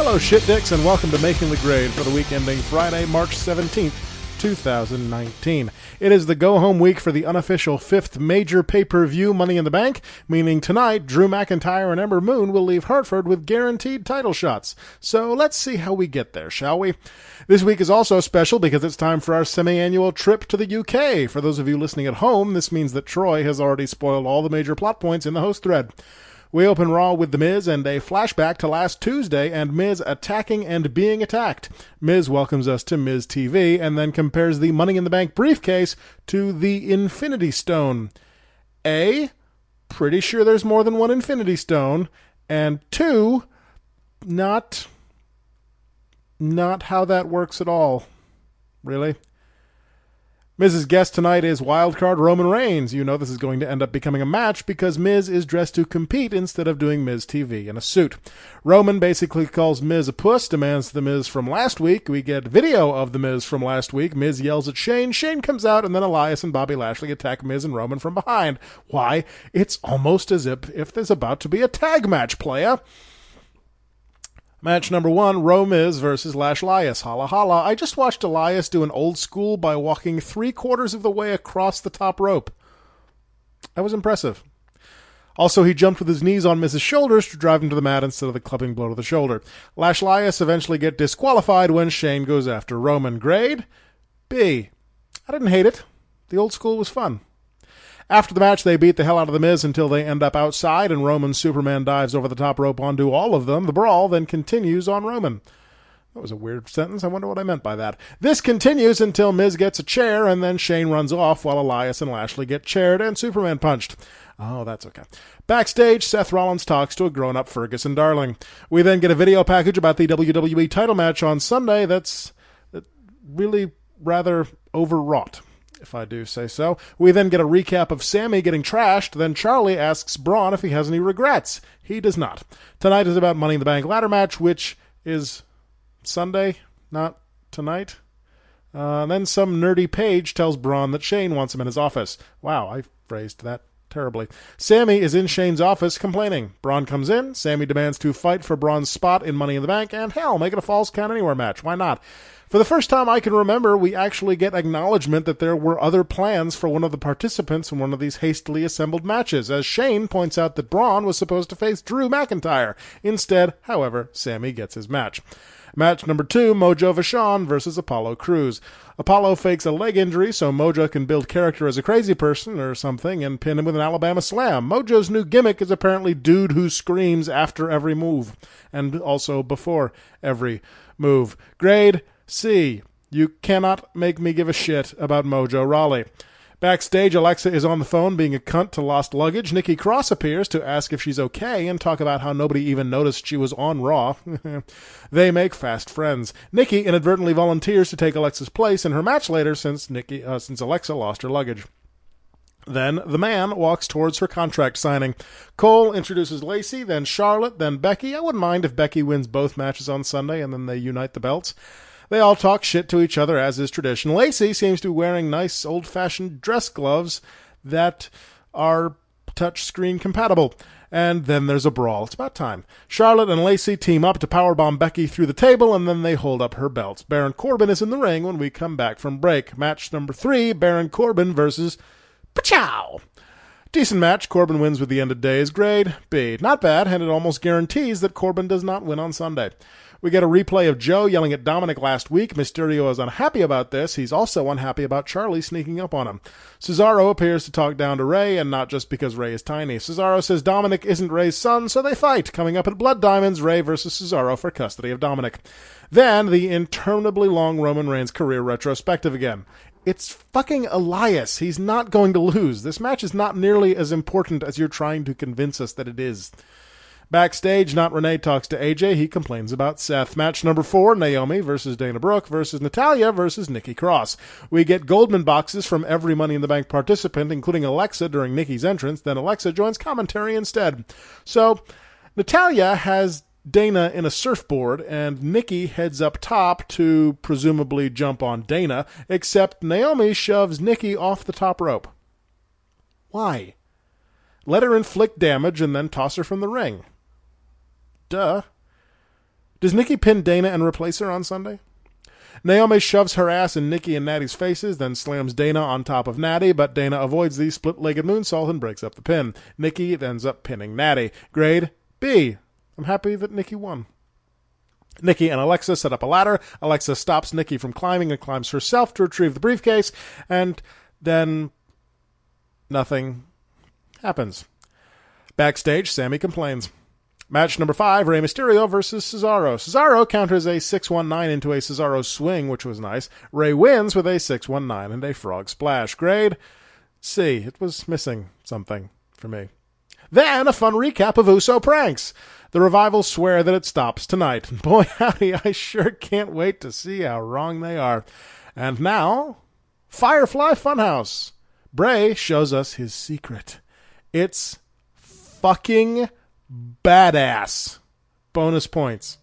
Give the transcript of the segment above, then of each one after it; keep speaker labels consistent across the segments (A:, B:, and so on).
A: Hello, shit dicks, and welcome to Making the Grade for the week ending Friday, March 17th, 2019. It is the go home week for the unofficial fifth major pay per view Money in the Bank, meaning tonight Drew McIntyre and Ember Moon will leave Hartford with guaranteed title shots. So let's see how we get there, shall we? This week is also special because it's time for our semi annual trip to the UK. For those of you listening at home, this means that Troy has already spoiled all the major plot points in the host thread. We open Raw with The Miz and a flashback to last Tuesday and Miz attacking and being attacked. Miz welcomes us to Miz TV and then compares the Money in the Bank briefcase to the Infinity Stone. A, pretty sure there's more than one Infinity Stone, and two, not not how that works at all. Really? Miz's guest tonight is wildcard Roman Reigns. You know this is going to end up becoming a match because Miz is dressed to compete instead of doing Miz TV in a suit. Roman basically calls Miz a puss, demands the Miz from last week. We get video of the Miz from last week. Miz yells at Shane. Shane comes out, and then Elias and Bobby Lashley attack Miz and Roman from behind. Why? It's almost as if, if there's about to be a tag match, playa. Match number one, Romiz versus Lash Elias. Holla holla. I just watched Elias do an old school by walking three quarters of the way across the top rope. That was impressive. Also, he jumped with his knees on Miz's shoulders to drive him to the mat instead of the clubbing blow to the shoulder. Lash Elias eventually get disqualified when Shane goes after Roman. Grade? B. I didn't hate it. The old school was fun. After the match, they beat the hell out of The Miz until they end up outside, and Roman Superman dives over the top rope onto all of them. The brawl then continues on Roman. That was a weird sentence. I wonder what I meant by that. This continues until Miz gets a chair, and then Shane runs off while Elias and Lashley get chaired and Superman punched. Oh, that's okay. Backstage, Seth Rollins talks to a grown up Ferguson Darling. We then get a video package about the WWE title match on Sunday that's really rather overwrought if I do say so. We then get a recap of Sami getting trashed. Then Charlie asks Braun if he has any regrets. He does not. Tonight is about Money in the Bank ladder match, which is Sunday, not tonight. Uh, then some nerdy page tells Braun that Shane wants him in his office. Wow, I phrased that terribly. Sami is in Shane's office complaining. Braun comes in. Sami demands to fight for Braun's spot in Money in the Bank, and hell, make it a falls count anywhere match. Why not? For the first time I can remember, we actually get acknowledgement that there were other plans for one of the participants in one of these hastily assembled matches, as Shane points out that Braun was supposed to face Drew McIntyre. Instead, however, Sami gets his match. Match number two, Mojo Vachon versus Apollo Crews. Apollo fakes a leg injury so Mojo can build character as a crazy person or something and pin him with an Alabama slam. Mojo's new gimmick is apparently dude who screams after every move and also before every move. Grade C. You cannot make me give a shit about Mojo Rawley. Backstage, Alexa is on the phone being a cunt to lost luggage. Nikki Cross appears to ask if she's okay and talk about how nobody even noticed she was on Raw. they make fast friends. Nikki inadvertently volunteers to take Alexa's place in her match later since Nikki uh, since Alexa lost her luggage. Then the man walks towards her contract signing. Cole introduces Lacey, then Charlotte, then Becky. I wouldn't mind if Becky wins both matches on Sunday and then they unite the belts. They all talk shit to each other, as is tradition. Lacey seems to be wearing nice old fashioned dress gloves that are touchscreen compatible. And then there's a brawl. It's about time. Charlotte and Lacey team up to powerbomb Becky through the table, and then they hold up her belts. Baron Corbin is in the ring when we come back from break. Match number three Baron Corbin versus Pachow. Decent match. Corbin wins with the end of days. Grade B. Not bad, and it almost guarantees that Corbin does not win on Sunday. We get a replay of Joe yelling at Dominic last week. Mysterio is unhappy about this. He's also unhappy about Charlie sneaking up on him. Cesaro appears to talk down to Rey, and not just because Rey is tiny. Cesaro says Dominic isn't Rey's son, so they fight. Coming up at Blood Diamonds, Rey versus Cesaro for custody of Dominic. Then the interminably long Roman Reigns career retrospective again. It's fucking Elias. He's not going to lose. This match is not nearly as important as you're trying to convince us that it is. Backstage, Not Renee talks to AJ. He complains about Seth. Match number four Naomi versus Dana Brooke versus Natalya versus Nikki Cross. We get Goldman boxes from every Money in the Bank participant, including Alexa during Nikki's entrance. Then Alexa joins commentary instead. So, Natalya has Dana in a surfboard, and Nikki heads up top to presumably jump on Dana, except Naomi shoves Nikki off the top rope. Why? Let her inflict damage and then toss her from the ring. Duh. Does Nikki pin Dana and replace her on Sunday? Naomi shoves her ass in Nikki and Natty's faces, then slams Dana on top of Natty, but Dana avoids the split legged moonsault and breaks up the pin. Nikki ends up pinning Natty. Grade B. I'm happy that Nikki won. Nikki and Alexa set up a ladder. Alexa stops Nikki from climbing and climbs herself to retrieve the briefcase, and then nothing happens. Backstage, Sami complains. Match number five, Rey Mysterio versus Cesaro. Cesaro counters a 619 into a Cesaro swing, which was nice. Rey wins with a 619 and a frog splash. Grade C. It was missing something for me. Then a fun recap of Uso pranks. The revival swear that it stops tonight. Boy, howdy, I sure can't wait to see how wrong they are. And now, Firefly Funhouse. Bray shows us his secret. It's fucking badass. Bonus points.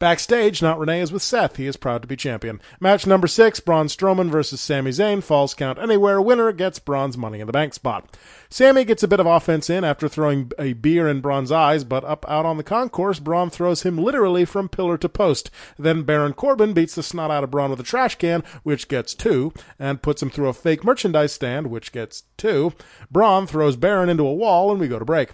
A: Backstage, not Renee is with Seth. He is proud to be champion. Match number six, Braun Strowman versus Sami Zayn. Falls count anywhere. Winner gets Braun's Money in the Bank spot. Sami gets a bit of offense in after throwing a beer in Braun's eyes, but up out on the concourse, Braun throws him literally from pillar to post. Then Baron Corbin beats the snot out of Braun with a trash can, which gets two, and puts him through a fake merchandise stand, which gets two. Braun throws Baron into a wall, and we go to break.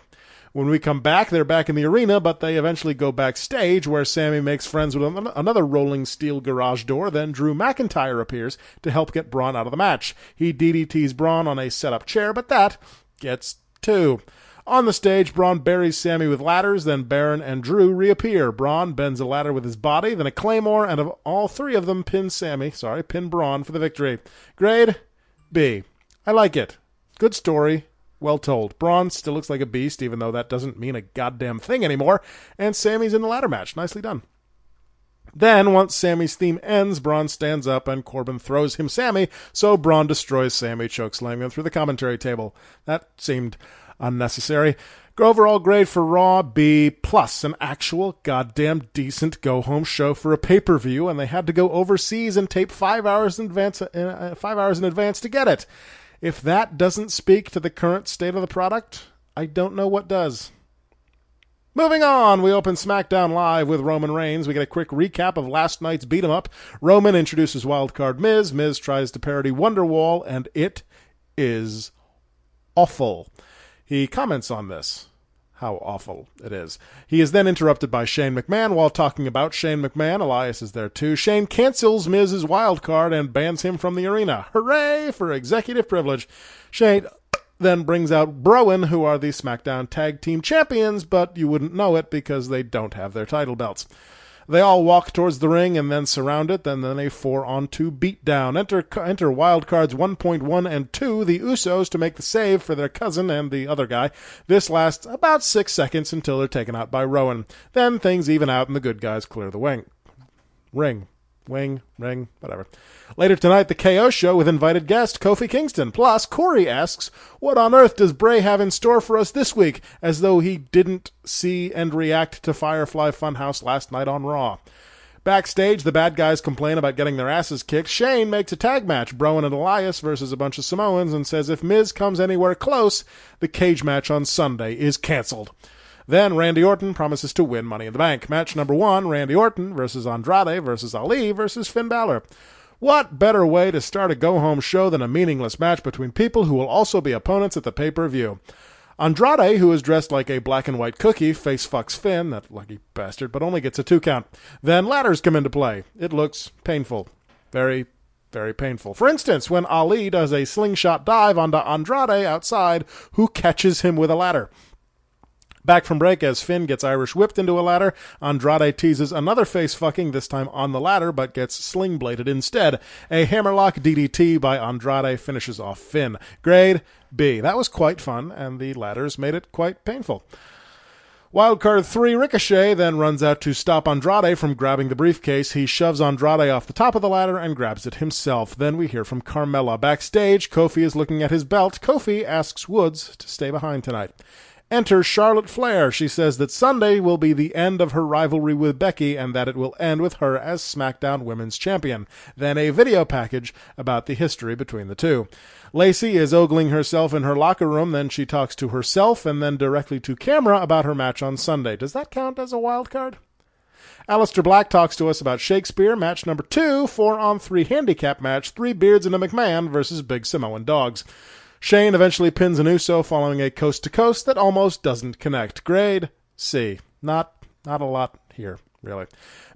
A: When we come back, they're back in the arena, but they eventually go backstage where Sami makes friends with another rolling steel garage door. Then Drew McIntyre appears to help get Braun out of the match. He DDTs Braun on a setup chair, but that gets two. On the stage, Braun buries Sami with ladders, then Baron and Drew reappear. Braun bends a ladder with his body, then a claymore, and of all three of them pin Sami, sorry, pin Braun for the victory. Grade B. I like it. Good story, well told. Braun still looks like a beast, even though that doesn't mean a goddamn thing anymore. And Sami's in the ladder match. Nicely done. Then, once Sami's theme ends, Braun stands up and Corbin throws him Sami, so Braun destroys Sami, chokeslamming him through the commentary table. That seemed unnecessary. Overall grade for Raw B plus, an actual goddamn decent go home show for a pay per view, and they had to go overseas and tape five hours in advance, uh, five hours in advance to get it. If that doesn't speak to the current state of the product, I don't know what does. Moving on, we open SmackDown Live with Roman Reigns. We get a quick recap of last night's beat 'em up. Roman introduces Wildcard Miz. Miz tries to parody Wonderwall, and it is awful. He comments on this how awful it is. He is then interrupted by Shane McMahon while talking about Shane McMahon. Elias is there too. Shane cancels Miz's wild card and bans him from the arena. Hooray for executive privilege. Shane then brings out Browan, who are the SmackDown Tag Team Champions, but you wouldn't know it because they don't have their title belts. They all walk towards the ring and then surround it, and then a four on two beatdown. Enter enter wildcards 1.1 and 2, the Usos, to make the save for their cousin and the other guy. This lasts about six seconds until they're taken out by Rowan. Then things even out and the good guys clear the wing. Ring. Wing, ring, whatever. Later tonight, the KO show with invited guest Kofi Kingston. Plus, Corey asks, What on earth does Bray have in store for us this week? As though he didn't see and react to Firefly Funhouse last night on Raw. Backstage, the bad guys complain about getting their asses kicked. Shane makes a tag match, Browan and Elias versus a bunch of Samoans, and says if Miz comes anywhere close, the cage match on Sunday is canceled. Then Randy Orton promises to win Money in the Bank. Match number one Randy Orton versus Andrade versus Ali versus Finn Balor. What better way to start a go home show than a meaningless match between people who will also be opponents at the pay per view? Andrade, who is dressed like a black and white cookie, face fucks Finn, that lucky bastard, but only gets a two count. Then ladders come into play. It looks painful. Very, very painful. For instance, when Ali does a slingshot dive onto Andrade outside, who catches him with a ladder. Back from break as Finn gets Irish whipped into a ladder, Andrade teases another face fucking, this time on the ladder, but gets sling bladed instead. A hammerlock DDT by Andrade finishes off Finn. Grade B. That was quite fun, and the ladders made it quite painful. Wildcard 3 Ricochet then runs out to stop Andrade from grabbing the briefcase. He shoves Andrade off the top of the ladder and grabs it himself. Then we hear from Carmella. Backstage, Kofi is looking at his belt. Kofi asks Woods to stay behind tonight. Enter Charlotte Flair. She says that Sunday will be the end of her rivalry with Becky and that it will end with her as SmackDown Women's Champion. Then a video package about the history between the two. Lacey is ogling herself in her locker room, then she talks to herself and then directly to camera about her match on Sunday. Does that count as a wild card? Aleister Black talks to us about Shakespeare, match number two, four on three handicap match, three beards and a McMahon versus Big Samoan Dogs. Shane eventually pins an Uso following a coast to coast that almost doesn't connect. Grade C. Not not a lot here, really.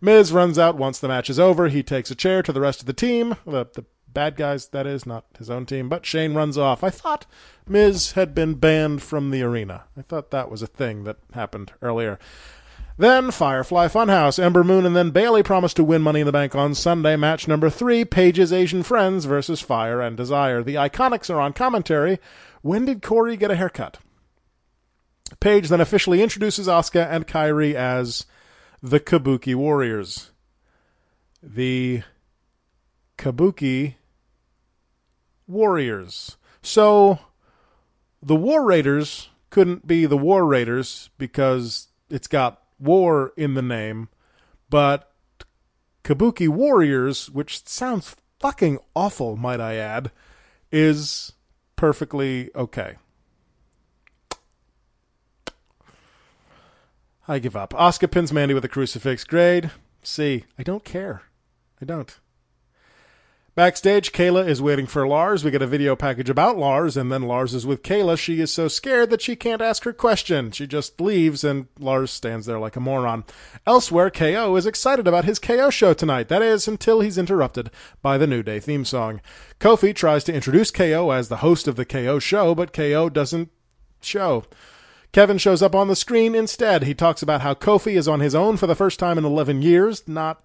A: Miz runs out once the match is over. He takes a chair to the rest of the team, the, the bad guys, that is, not his own team, but Shane runs off. I thought Miz had been banned from the arena. I thought that was a thing that happened earlier. Then Firefly Funhouse. Ember Moon and then Bayley promise to win Money in the Bank on Sunday. Match number three Paige's Asian Friends versus Fire and Desire. The Iconics are on commentary. When did Corey get a haircut? Paige then officially introduces Asuka and Kairi as the Kabuki Warriors. The Kabuki Warriors. So the War Raiders couldn't be the War Raiders because it's got war in the name, but Kabuki Warriors, which sounds fucking awful, might I add, is perfectly okay. I give up. Asuka pins Mandy with a crucifix. Grade C. I don't care. I don't. Backstage, Kayla is waiting for Lars. We get a video package about Lars, and then Lars is with Kayla. She is so scared that she can't ask her question. She just leaves, and Lars stands there like a moron. Elsewhere, KO is excited about his KO show tonight. That is, until he's interrupted by the New Day theme song. Kofi tries to introduce KO as the host of the KO show, but KO doesn't show. Kevin shows up on the screen instead. He talks about how Kofi is on his own for the first time in 11 years. Not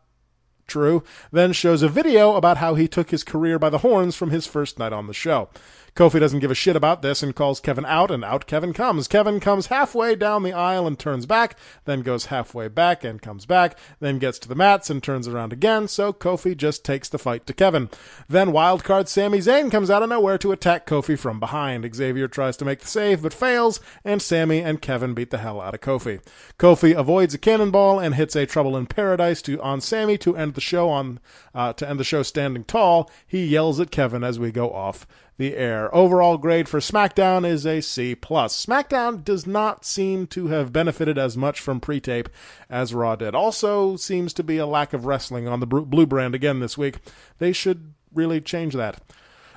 A: True, then shows a video about how he took his career by the horns from his first night on the show. Kofi doesn't give a shit about this and calls Kevin out, and out Kevin comes. Kevin comes halfway down the aisle and turns back, then goes halfway back and comes back, then gets to the mats and turns around again, so Kofi just takes the fight to Kevin. Then wildcard Sami Zayn comes out of nowhere to attack Kofi from behind. Xavier tries to make the save but fails, and Sami and Kevin beat the hell out of Kofi. Kofi avoids a cannonball and hits a Trouble in Paradise to on Sami to end the show on uh, to end the show standing tall. He yells at Kevin as we go off the air. Overall grade for SmackDown is a C plus. SmackDown does not seem to have benefited as much from pre-tape as Raw did. Also, seems to be a lack of wrestling on the Blue brand again this week. They should really change that.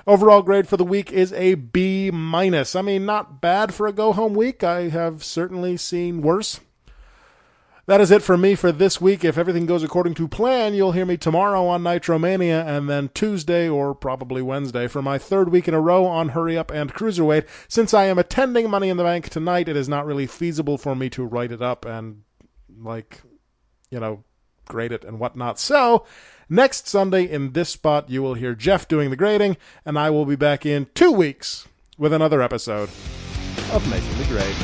A: Overall grade for the week is a B minus. I mean, not bad for a go home week. I have certainly seen worse. That is it for me for this week. If everything goes according to plan, you'll hear me tomorrow on Nitromania and then Tuesday or probably Wednesday for my third week in a row on Hurry Up and Cruiserweight. Since I am attending Money in the Bank tonight, it is not really feasible for me to write it up and, like, you know, grade it and whatnot. So, next Sunday in this spot, you will hear Jeff doing the grading, and I will be back in two weeks with another episode of Making the Grade.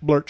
A: Blurch.